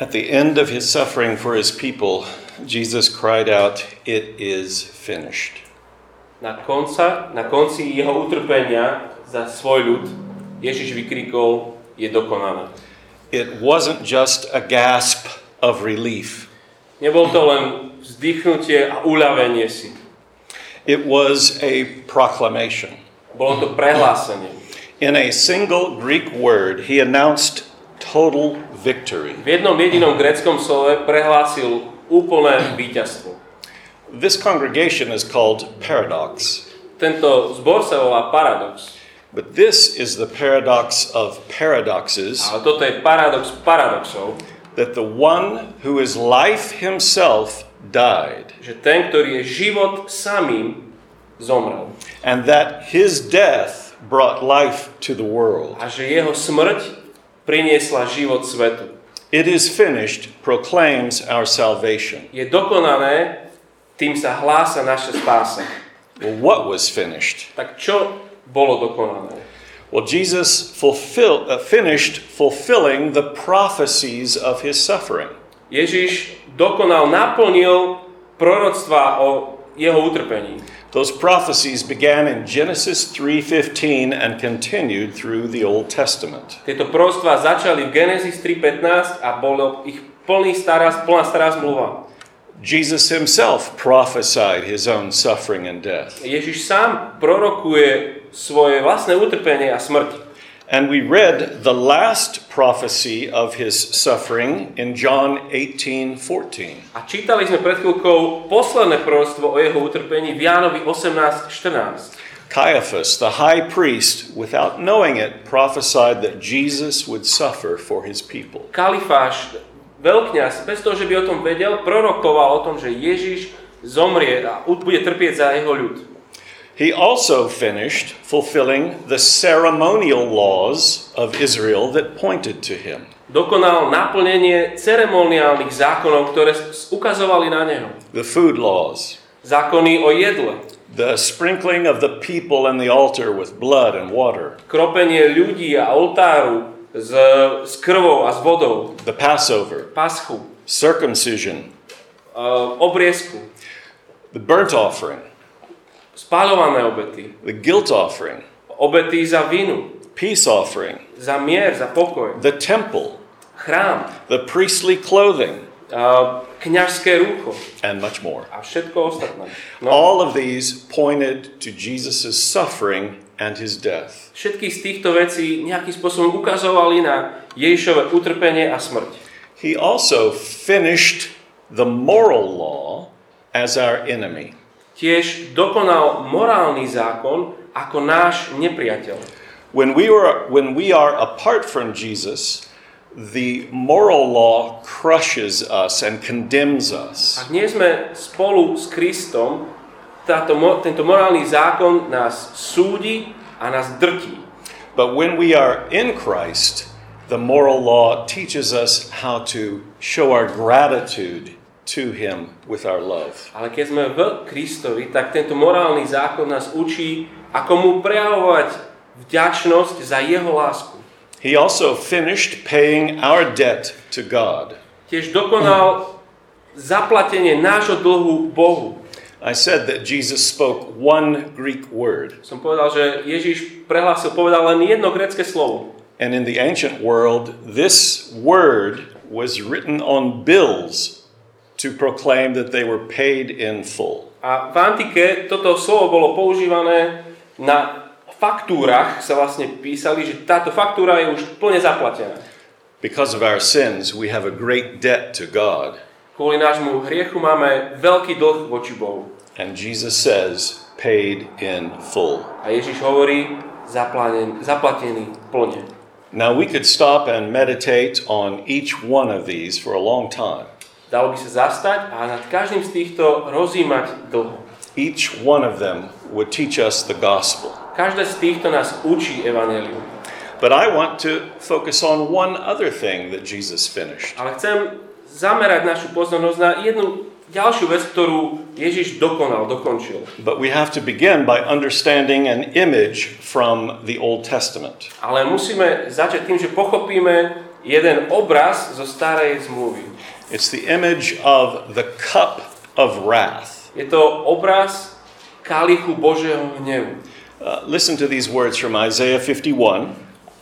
At the end of his suffering for his people, Jesus cried out, It is finished. Na, konca, na konci jeho utrpenia za svoj ľud Ježiš vykrikol, je dokonané. It wasn't just a gasp of relief. Nebol to len vzdychnutie a uľavenie si. It was a proclamation. Bolo to prehlásenie. In a single Greek word, he announced total victory. V jednom jedinom gréckom slove prehlásil úplné víťazstvo. This congregation is called Paradox, Tento zbor sa volá Paradox. but this is the paradox of paradoxes Ale toto je paradox paradoxov, that the one who is life himself died, že ten, ktorý je život samým, zomrel. and that his death brought life to the world. A že jeho smrť priniesla život svetu. It is finished proclaims our salvation. Je dokonané, tým sa hlása naša spása. Well, what was finished? Tak čo bolo dokonané? Well, Jesus fulfill, uh, finished fulfilling the prophecies of his suffering. Ježiš dokonal, naplnil proroctva o jeho utrpení. Those prophecies began in Genesis 3:15 and continued through the Old Testament. Tieto proroctvá začali v Genesis 3.15 a bolo ich plný stará, plná stará zmluva. Jesus himself prophesied his own suffering and death. Ježiš sám prorokuje svoje vlastné utrpenie a smrť. And we read the last prophecy of his suffering in John 18:14. A čítali sme pred chvíľkou posledné proroctvo o jeho utrpení v Jánovi 18.14. Caiaphas, the high priest, without knowing it, prophesied that Jesus would suffer for his people. Kalifáš, veľkňaz, bez toho, že by o tom vedel, prorokoval o tom, že Ježiš zomrie a bude trpieť za jeho ľud. He also finished fulfilling the ceremonial laws of Israel that pointed to him. Dokonal naplnenie ceremoniálnych zákonov, ktoré ukazovali na neho. The food laws, Zákony o jedle, the sprinkling of the people and the altar with blood and water, kropenie ľudí a oltáru s, s krvou a s vodou, the Passover, paschu, circumcision, uh, obriezku, the burnt offering, spáľované obety, the guilt offering, obety za vinu, peace offering, za mier, za pokoj, the temple, chrám, the priestly clothing, uh, kňažské rúcho and much more. a všetko ostatné. No, All of these pointed to Jesus' suffering and his death. všetky z týchto vecí nejakým spôsobom ukazovali na Ježišové utrpenie a smrť. He also finished the moral law as our enemy. Tiež dokonal morálny zákon ako náš nepriateľ. When we, were, when we are apart from Jesus, the moral law crushes us and condemns us. Ak nie sme spolu s Kristom, táto, tento morálny zákon nás súdi a nás drtí. But when we are in Christ, the moral law teaches us how to show our gratitude to Him with our love. Ale keď sme v Kristovi, tak tento morálny zákon nás učí, ako mu prejavovať vďačnosť za jeho lásku. He also finished paying our debt to God. Tiež dokonal zaplatenie nášho dlhu Bohu. I said that Jesus spoke one Greek word. Som povedal, že Ježiš prehlásil, povedal len jedno grecké slovo. And in the ancient world, this word was written on bills to proclaim that they were paid in full. A v antike toto slovo bolo používané na faktúrach, sa vlastne písali, že táto faktúra je už plne zaplatená. Because of our sins, we have a great debt to God. Kvôli nášmu hriechu máme veľký dlh voči Bohu. And Jesus says, paid in full. A Ježiš hovorí, zaplatený, zaplatený plne. Now, we could stop and meditate on each one of these for a long time. Dalo by sa zastať a nad každým z týchto rozímať dlho. Each one of them would teach us the gospel. Každé z týchto nás učí evanelium. But I want to focus on one other thing that Jesus finished. Ale chcem zamerať našu pozornosť na jednu ďalšiu vec, ktorú Ježiš dokonal, dokončil. But we have to begin by understanding an image from the Old Testament. Ale musíme začať tým, že pochopíme jeden obraz zo starej zmluvy. It's the image of the cup of wrath. Je to obraz kalichu Božieho hnevu. Uh, listen to these words from Isaiah 51.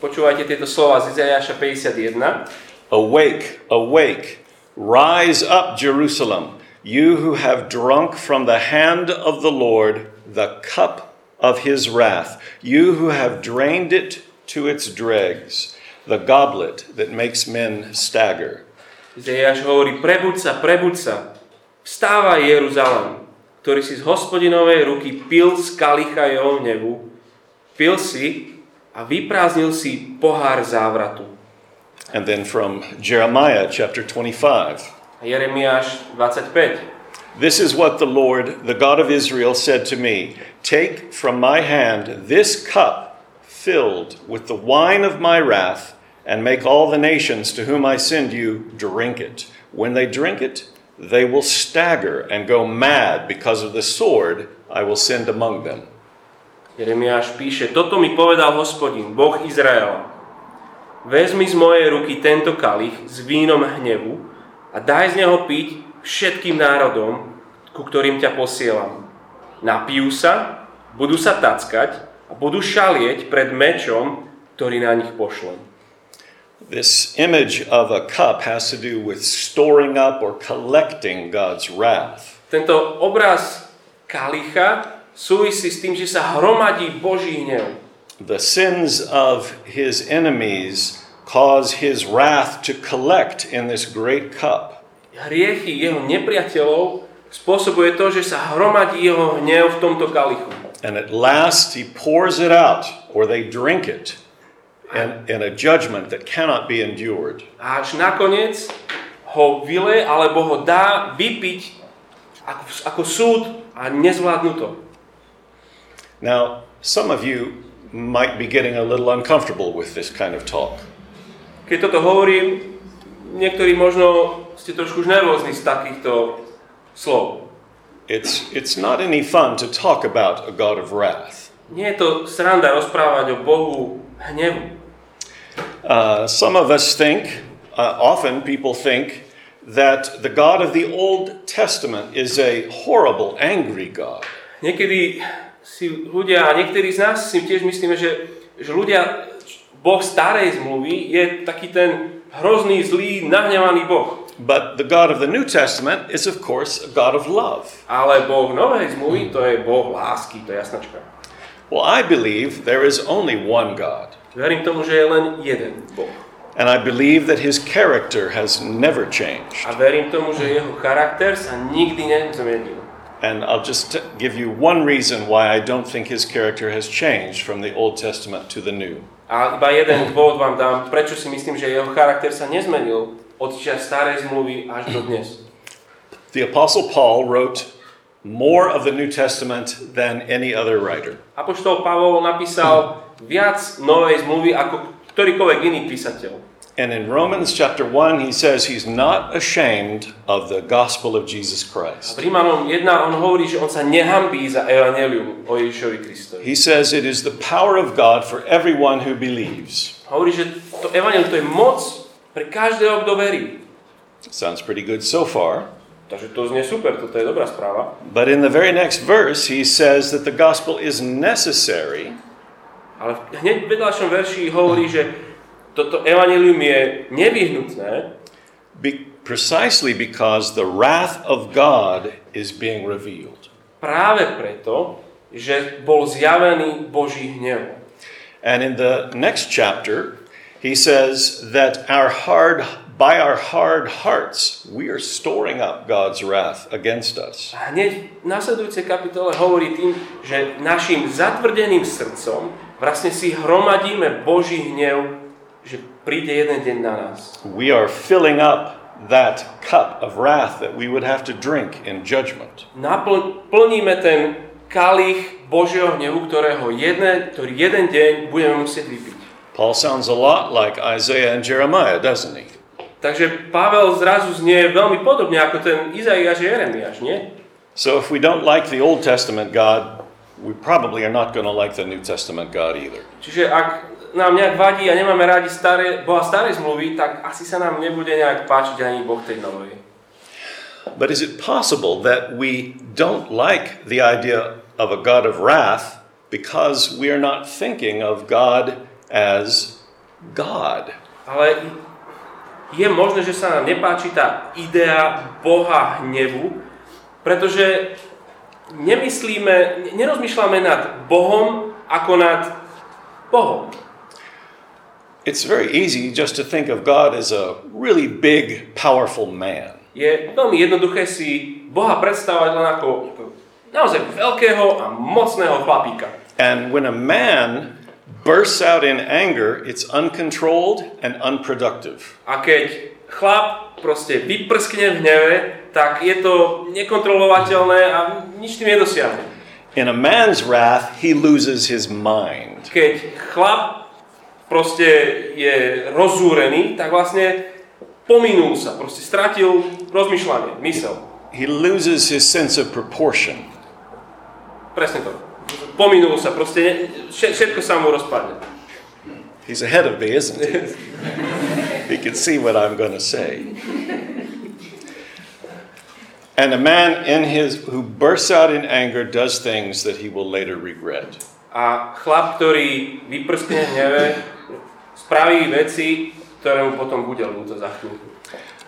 Počúvajte tieto slova z Izajaša 51. Awake, awake, rise up, Jerusalem, you who have drunk from the hand of the Lord the cup of his wrath, you who have drained it to its dregs, the goblet that makes men stagger. Hovorí, prebuď sa, prebuď sa, vstávaj Jeruzalem, ktorý si z hospodinovej ruky pil z kalicha jeho hnevu, pil si a vyprázdnil si pohár závratu. And then from Jeremiah chapter 25. Jeremiáš 25. This is what the Lord, the God of Israel, said to me Take from my hand this cup filled with the wine of my wrath, and make all the nations to whom I send you drink it. When they drink it, they will stagger and go mad because of the sword I will send among them. Jeremiáš píše, toto mi povedal hospodin, Boh Izraela. Vezmi z mojej ruky tento kalich s vínom hnevu a daj z neho piť všetkým národom, ku ktorým ťa posielam. Napijú sa, budú sa tackať a budú šalieť pred mečom, ktorý na nich pošlem. This image of a cup has to do with storing up or collecting God's wrath. Tento obraz kalicha súvisí s tým, že sa hromadí Boží hnev. The sins of his enemies cause his wrath to collect in this great cup. Hriechy jeho nepriateľov spôsobuje to, že sa hromadí jeho hnev v tomto kalichu. And at last he pours it out, or they drink it, in, in a judgment that cannot be endured. Až nakoniec ho vyle alebo ho dá vypiť ako, ako súd a nezvládnu to. Now, some of you might be getting a little uncomfortable with this kind of talk. Keď toto hovorím, niektorí možno ste trošku už nervózni z takýchto slov. It's, it's not any fun to talk about a God of wrath. Nie je to sranda rozprávať o Bohu hnevu. Uh, some of us think, uh, often people think, that the God of the Old Testament is a horrible, angry God. Niekedy si ľudia, a niektorí z nás si tiež myslíme, že, že ľudia, Boh starej zmluvy je taký ten hrozný, zlý, nahnevaný Boh. But the God of the New Testament is, of course, a God of love. Ale Boh novej zmluvy to je Boh lásky, to je jasnačka. Well, I believe there is only one God. Verím tomu, že je len jeden Boh. And I believe that his character has never changed. A verím tomu, že jeho charakter sa nikdy nezmenil. And I'll just give you one reason why I don't think his character has changed from the Old Testament to the New. A iba jeden dôvod vám dám, prečo si myslím, že jeho charakter sa nezmenil od čias starej zmluvy až do dnes. The Apostle Paul wrote more of the New Testament than any other writer. Apoštol Pavol napísal viac novej zmluvy ako ktorýkoľvek iný písateľ. And in Romans chapter 1, he says he's not ashamed of the gospel of Jesus Christ. v Rímanom 1 on hovorí, že on sa nehambí za evanelium o Ježišovi Kristovi. He says it is the power of God for everyone who believes. Hovorí, že to evanelium to je moc pre každého, kto verí. Sounds pretty good so far. Takže to znie super, toto je dobrá správa. But in the very next verse, he says that the gospel is necessary Ale hneď v vedľašom verši hovorí, že toto evanelium je nevyhnutné, be- precisely because the wrath of God is being revealed. práve preto, že bol zjavený Boží hnev. And in the next chapter, he says that our hard by our hard hearts we are storing up God's wrath against us. A hneď v nasledujúcej kapitole hovorí tým, že našim zatvrdeným srdcom vlastne si hromadíme Boží hnev, že príde jeden deň na nás. We are filling up that cup of wrath that we would have to drink in judgment. Napl- plníme ten kalich Božieho hnevu, ktorého jeden, ktorý jeden deň budeme musieť vypiť. Paul sounds a lot like Isaiah and Jeremiah, doesn't he? Takže Pavel zrazu znie veľmi podobne ako ten Izaiáš a Jeremiáš, nie? So if we don't like the Old Testament God, we probably are not going to like the New Testament God either. Čiže ak nám nejak vadí a nemáme rádi staré, Boha starej zmluvy, tak asi sa nám nebude nejak páčiť ani Boh tej novej. But is it possible that we don't like the idea of a God of wrath because we are not thinking of God as God? Ale je možné, že sa nám nepáči tá idea Boha hnevu, pretože nemyslíme, nerozmýšľame nad Bohom ako nad Bohom. It's very easy just to think of God as a really big, powerful man. Je veľmi jednoduché si Boha predstavovať len ako naozaj veľkého a mocného chlapíka. And when a man bursts out in anger, it's uncontrolled and unproductive. A keď chlap proste vyprskne v hneve, tak je to nekontrolovateľné a nič tým nedosiahne. In a man's wrath, he loses his mind. Keď chlap proste je rozúrený, tak vlastne pominul sa, proste stratil rozmýšľanie, mysel. He loses his sense of proportion. Presne to. Pominul sa, proste všetko sa mu rozpadne. He's ahead of me, isn't he? he can see what I'm going to say. And a man in his who bursts out in anger does things that he will later regret. A chlap, ktorý vyprskne hneve, spraví veci, ktoré mu potom bude ľúto za chvíľku.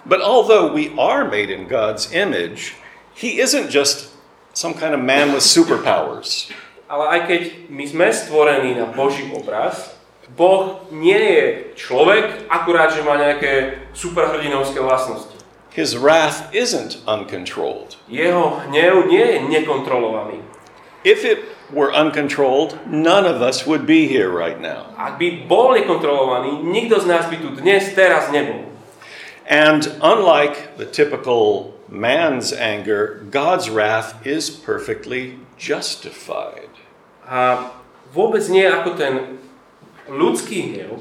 But although we are made in God's image, he isn't just some kind of man with superpowers. Ale aj keď my sme stvorení na Boží obraz, Boh nie je človek, akurát, že má nejaké superhrdinovské vlastnosti. His wrath isn't uncontrolled. Jeho hnev nie je nekontrolovaný. If it were uncontrolled, none of us would be here right now. Ak by bol nekontrolovaný, nikto z nás by tu dnes, teraz nebol. And unlike the typical man's anger, God's wrath is perfectly justified. A vôbec nie ako ten ľudský hnev,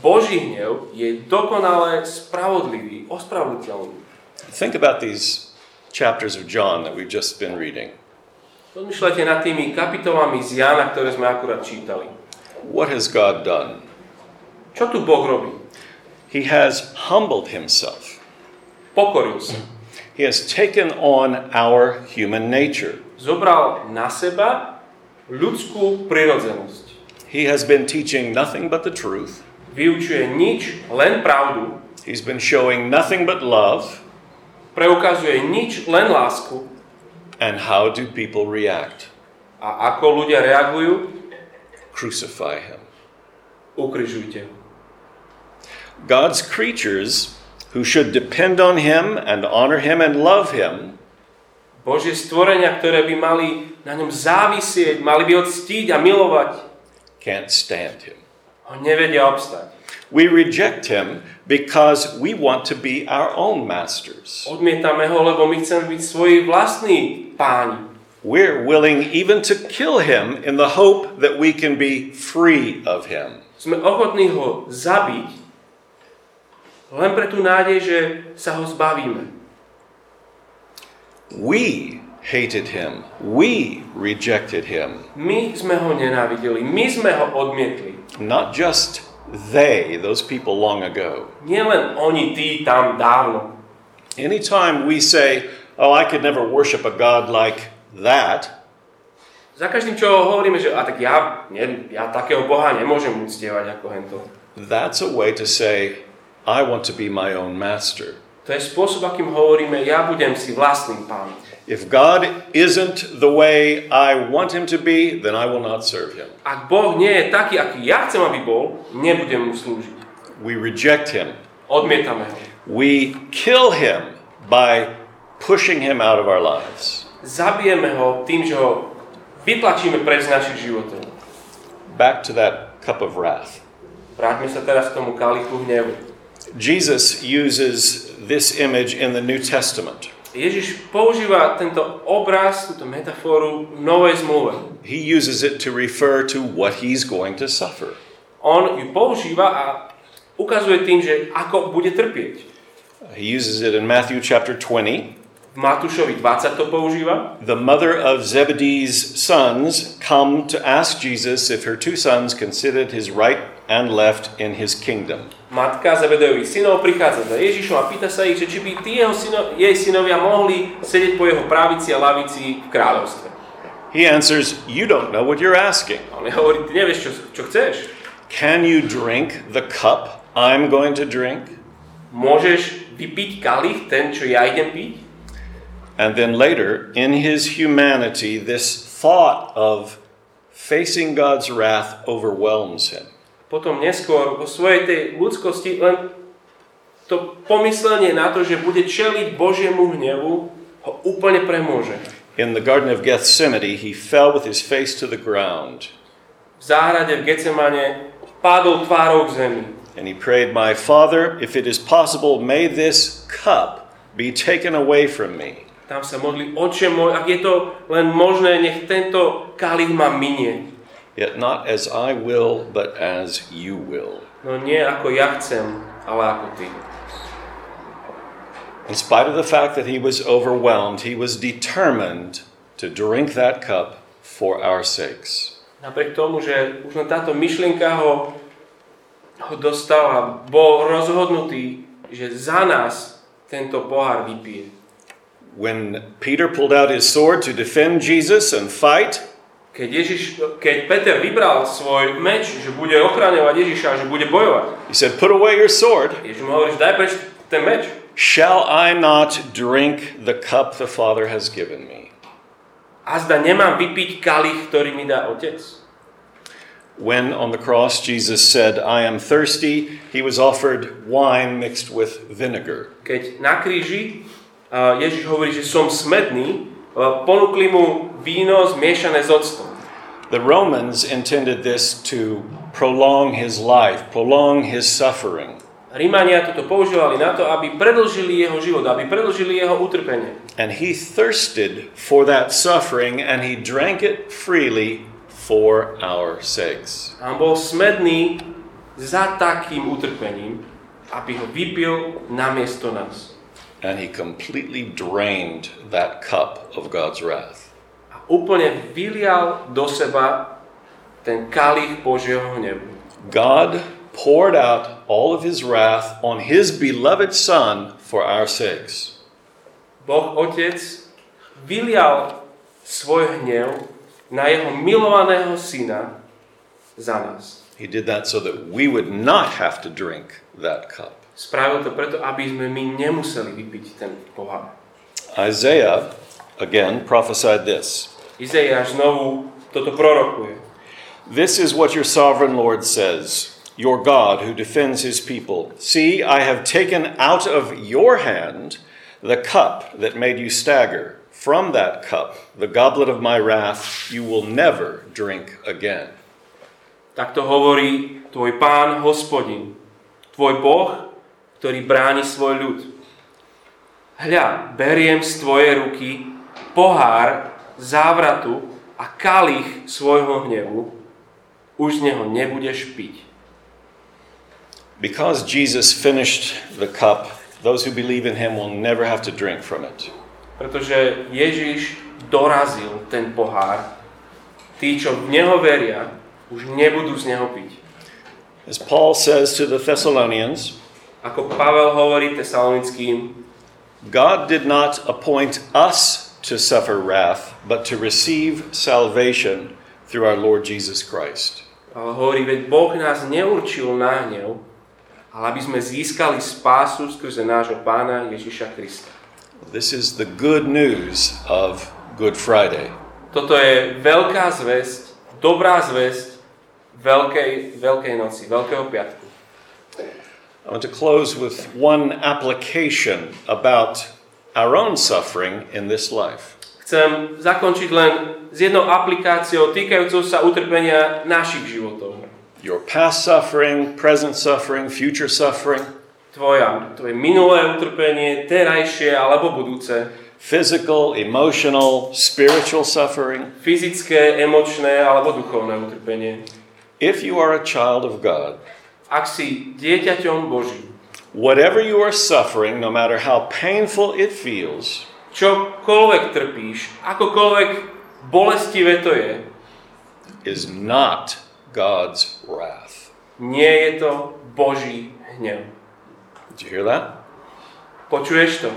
Boží hnev je dokonale spravodlivý, ospravedliteľný. Think about these chapters of John that we've just been reading. Rozmýšľajte nad tými kapitolami z Jána, ktoré sme akurát čítali. What has God done? Čo tu Boh robí? He has humbled himself. Pokoril sa. He has taken on our human nature. Zobral na seba ľudskú prirodzenosť. He has been teaching nothing but the truth. Vyučuje nič, len pravdu. He's been showing nothing but love. Preukazuje nič, len lásku. And how do people react? A ako ľudia reagujú? Crucify him. Ukrižujte ho. God's creatures who should depend on him and honor him and love him Božie stvorenia, ktoré by mali na ňom závisieť, mali by ho ctiť a milovať, can't stand him. We reject him because we want to be our own masters. Odmietame ho, lebo my chceme byť svoji vlastní páni. We're willing even to kill him in the hope that we can be free of him. Sme ochotní ho zabiť, len pre tú nádej, že sa ho zbavíme. We hated him. We rejected him. My sme ho nenávideli, my sme ho odmietli. Not just they, those people long ago. Nielen oni, tí tam dávno. Anytime we say, Oh, I could never worship a God like that, Za každým, čo hovoríme, že a tak ja, ne, ja takého Boha nemôžem uctievať ako hento. that's a way to say, I want to be my own master. To je spôsob, akým hovoríme, ja budem si vlastným pánom. If God isn't the way I want him to be, then I will not serve him. Ak Boh nie je taký, aký ja chcem, aby bol, nebudem mu slúžiť. We reject him. Odmietame ho. We kill him by pushing him out of our lives. Zabijeme ho tým, že ho vytlačíme preč z našich životov. Back to that cup of wrath. Vráťme sa teraz k tomu kalichu hnevu. Jesus uses this image in the New Testament. Ježiš používa tento obraz, túto metaforu v novej zmluve. He uses it to refer to what he's going to suffer. On ju používa a ukazuje tým, že ako bude trpieť. He uses it in Matthew chapter 20. V Matúšovi 20 to používa. The mother of Zebedee's sons come to ask Jesus if her two sons at his right and left in his kingdom. Matka Zebedejových synov prichádza za Ježišom a pýta sa ich, že či by tí jeho syno, jej synovia mohli sedieť po jeho právici a lavici v kráľovstve. He answers, You don't know what you're asking. On hovorí, ty nevieš, čo, čo chceš. Can you drink the cup I'm going to drink? Môžeš vypiť kalich, ten, čo ja idem piť? And then later, in his humanity, this thought of facing God's wrath overwhelms him. Potom neskôr vo svojej tej ľudskosti len to pomyslenie na to, že bude čeliť Božiemu hnevu, ho úplne premôže. In the Garden of Gethsemane, he fell with his face to the ground. V záhrade v Getsemane padol tvárou k zemi. And he prayed, My Father, if it is possible, may this cup be taken away from me. Tam sa modli, oče môj, ak je to len možné, nech tento kalich ma minie. Yet not as I will, but as you will. No nie ako ja chcem, ale ako ty. In spite of the fact that he was overwhelmed, he was determined to drink that cup for our sakes. Napriek tomu, že už len táto myšlienka ho, ho dostala, bol rozhodnutý, že za nás tento pohár vypije. When Peter pulled out his sword to defend Jesus and fight, Keď, Ježiš, keď Peter vybral svoj meč, že bude ochraňovať Ježiša, že bude bojovať, he said, Put away your sword. Ježiš mu hovorí, daj preč ten meč. Shall I not drink the cup the Father has given me? A zda nemám vypiť kalich, ktorý mi dá Otec. When on the cross Jesus said, I am thirsty, he was offered wine mixed with vinegar. Keď na kríži Ježiš hovorí, že som smedný, ponúkli mu víno zmiešané s octom. The Romans intended this to prolong his life, prolong his suffering. Rímania toto používali na to, aby predlžili jeho život, aby predlžili jeho utrpenie. And he thirsted for that suffering and he drank it freely for our sakes. A on bol smedný za takým utrpením, aby ho vypil namiesto nás. And he completely drained that cup of God's wrath. Úplne vylial do seba ten kalich Božieho hnevu. God poured out all of his wrath on his beloved Son for our sakes. Boh Otec vylial svoj hnev na jeho milovaného syna za nás. He did that so that we would not have to drink that cup. Spravil to preto, aby sme my nemuseli vypiť ten pohár. Isaiah again prophesied this. Izaiáš znovu toto prorokuje. This is what your sovereign Lord says, your God who defends his people. See, I have taken out of your hand the cup that made you stagger. From that cup, the goblet of my wrath, you will never drink again. Takto hovorí tvoj pán, hospodin, tvoj boh, ktorý bráni svoj ľud. Hľa, beriem z tvojej ruky pohár závratu a kalich svojho hnevu, už z neho nebudeš piť. Because Jesus finished the cup, those who believe in him will never have to drink from it. Pretože Ježiš dorazil ten pohár. Tí, čo v Neho veria, už nebudú z Neho piť. As Paul says to the Thessalonians, Ako Pavel hovorí tesalonickým, God did not appoint us to suffer wrath, but to receive salvation through our Lord Jesus Christ. Pavel hovorí, veď Boh nás neurčil na hnev, ale aby sme získali spásu skrze nášho pána Ježiša Krista. This is the good news of Good Friday. Toto je veľká zväzť, dobrá zväzť Veľkej, Veľkej noci, Veľkého piatku. I want to close with one application about our own suffering in this life. Chcem zakončiť len s jednou aplikáciou týkajúcou sa utrpenia našich životov. Your past suffering, present suffering, future suffering, Tvoja, tvoje minulé utrpenie, terajšie alebo budúce, physical, emotional, spiritual suffering. fyzické, emočné alebo duchovné utrpenie. If you are a child of God, ak si dieťaťom Božím, whatever you are suffering, no matter how painful it feels, čokoľvek trpíš, akokoľvek bolestivé to je, is not God's wrath. nie je to Boží hnev. Did you hear that? Počuješ to?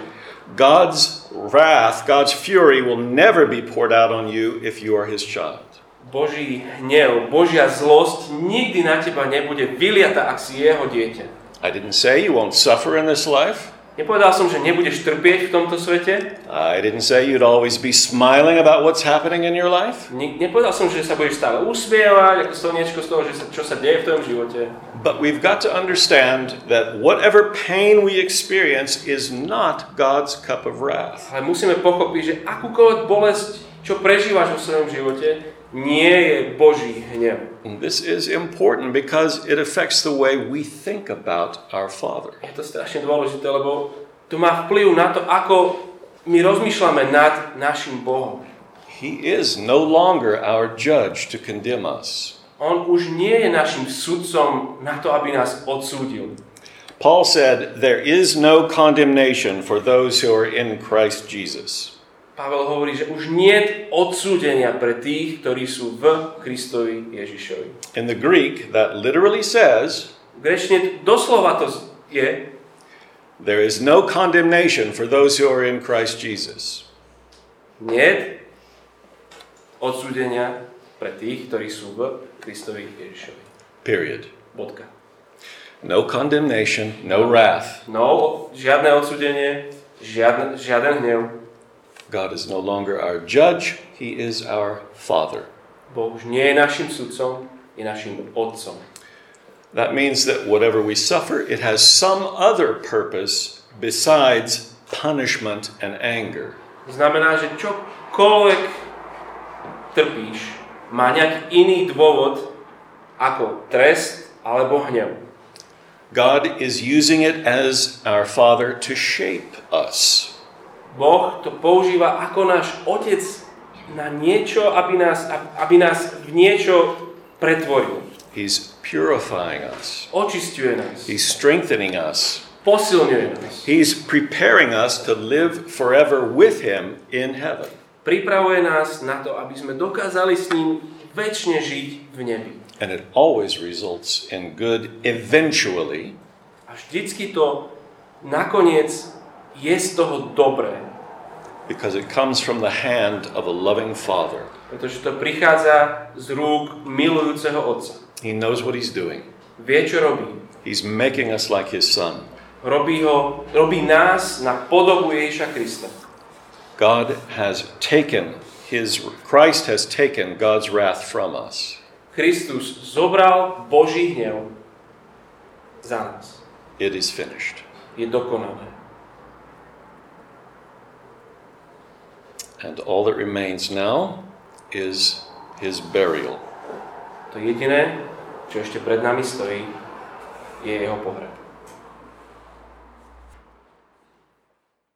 God's wrath, God's fury will never be poured out on you if you are his child. Boží hnev, Božia zlosť nikdy na teba nebude vyliata, ak si jeho dieťa. I didn't say you won't suffer in this life. Nepovedal som, že nebudeš trpieť v tomto svete. I didn't say you'd always be smiling about what's happening in your life. Ne- Nepovedal som, že sa budeš stále usmievať, ako slniečko z toho, že sa, čo sa deje v tvojom živote. But we've got to understand that whatever pain we experience is not God's cup of wrath. Ale musíme pochopiť, že akúkoľvek bolesť, čo prežívaš vo svojom živote, nie je Boží hnev. And this is important because it affects the way we think about our Father. Je to strašne dôležité, lebo to má vplyv na to, ako my rozmýšľame nad našim Bohom. He is no longer our judge to condemn us. On už nie je našim sudcom na to, aby nás odsúdil. Paul said, There is no condemnation for those who are in Christ Jesus. Pavel hovorí, že už nie odsúdenia pre tých, ktorí sú v Kristovi Ježišovi. In the Greek, that literally says, V grečtine doslova to je, There is no condemnation for those who are in Christ Jesus. nie odsúdenia pre tých, ktorí sú v Kristovi Ježišovi. Period. Bodka. No condemnation, no wrath. No, žiadne odsúdenie, žiadne, žiaden hnev. God is no longer our judge, He is our Father. Boh už nie je našim sudcom, je našim otcom. That means that whatever we suffer, it has some other purpose besides punishment and anger. Znamená, že čokoľvek trpíš, má nejaký iný dôvod ako trest alebo hnev. God is using it as our Father to shape us. Boh to používa ako náš otec na niečo, aby nás, aby nás v niečo pretvoril. He's purifying us, Očistuje nás. He's strengthening us, Posilňuje nás. He's preparing us to live forever with Him in heaven. Pripravuje nás na to, aby sme dokázali s ním väčšine žiť v nebi. And it always results in good eventually, A vždycky to nakoniec je z toho dobré. because it comes from the hand of a loving Father. Pretože to prichádza z rúk milujúceho otca. He knows what He's doing, Vie, čo robí. He's making us like His Son. Robí, ho, robí nás na podobu Ježiša Krista. God has taken His, Christ has taken God's wrath from us. Kristus zobral Boží hnev za nás. It is finished. Je dokonané. And all that remains now is His burial. To jediné, čo ešte pred nami stojí, je jeho pohreb.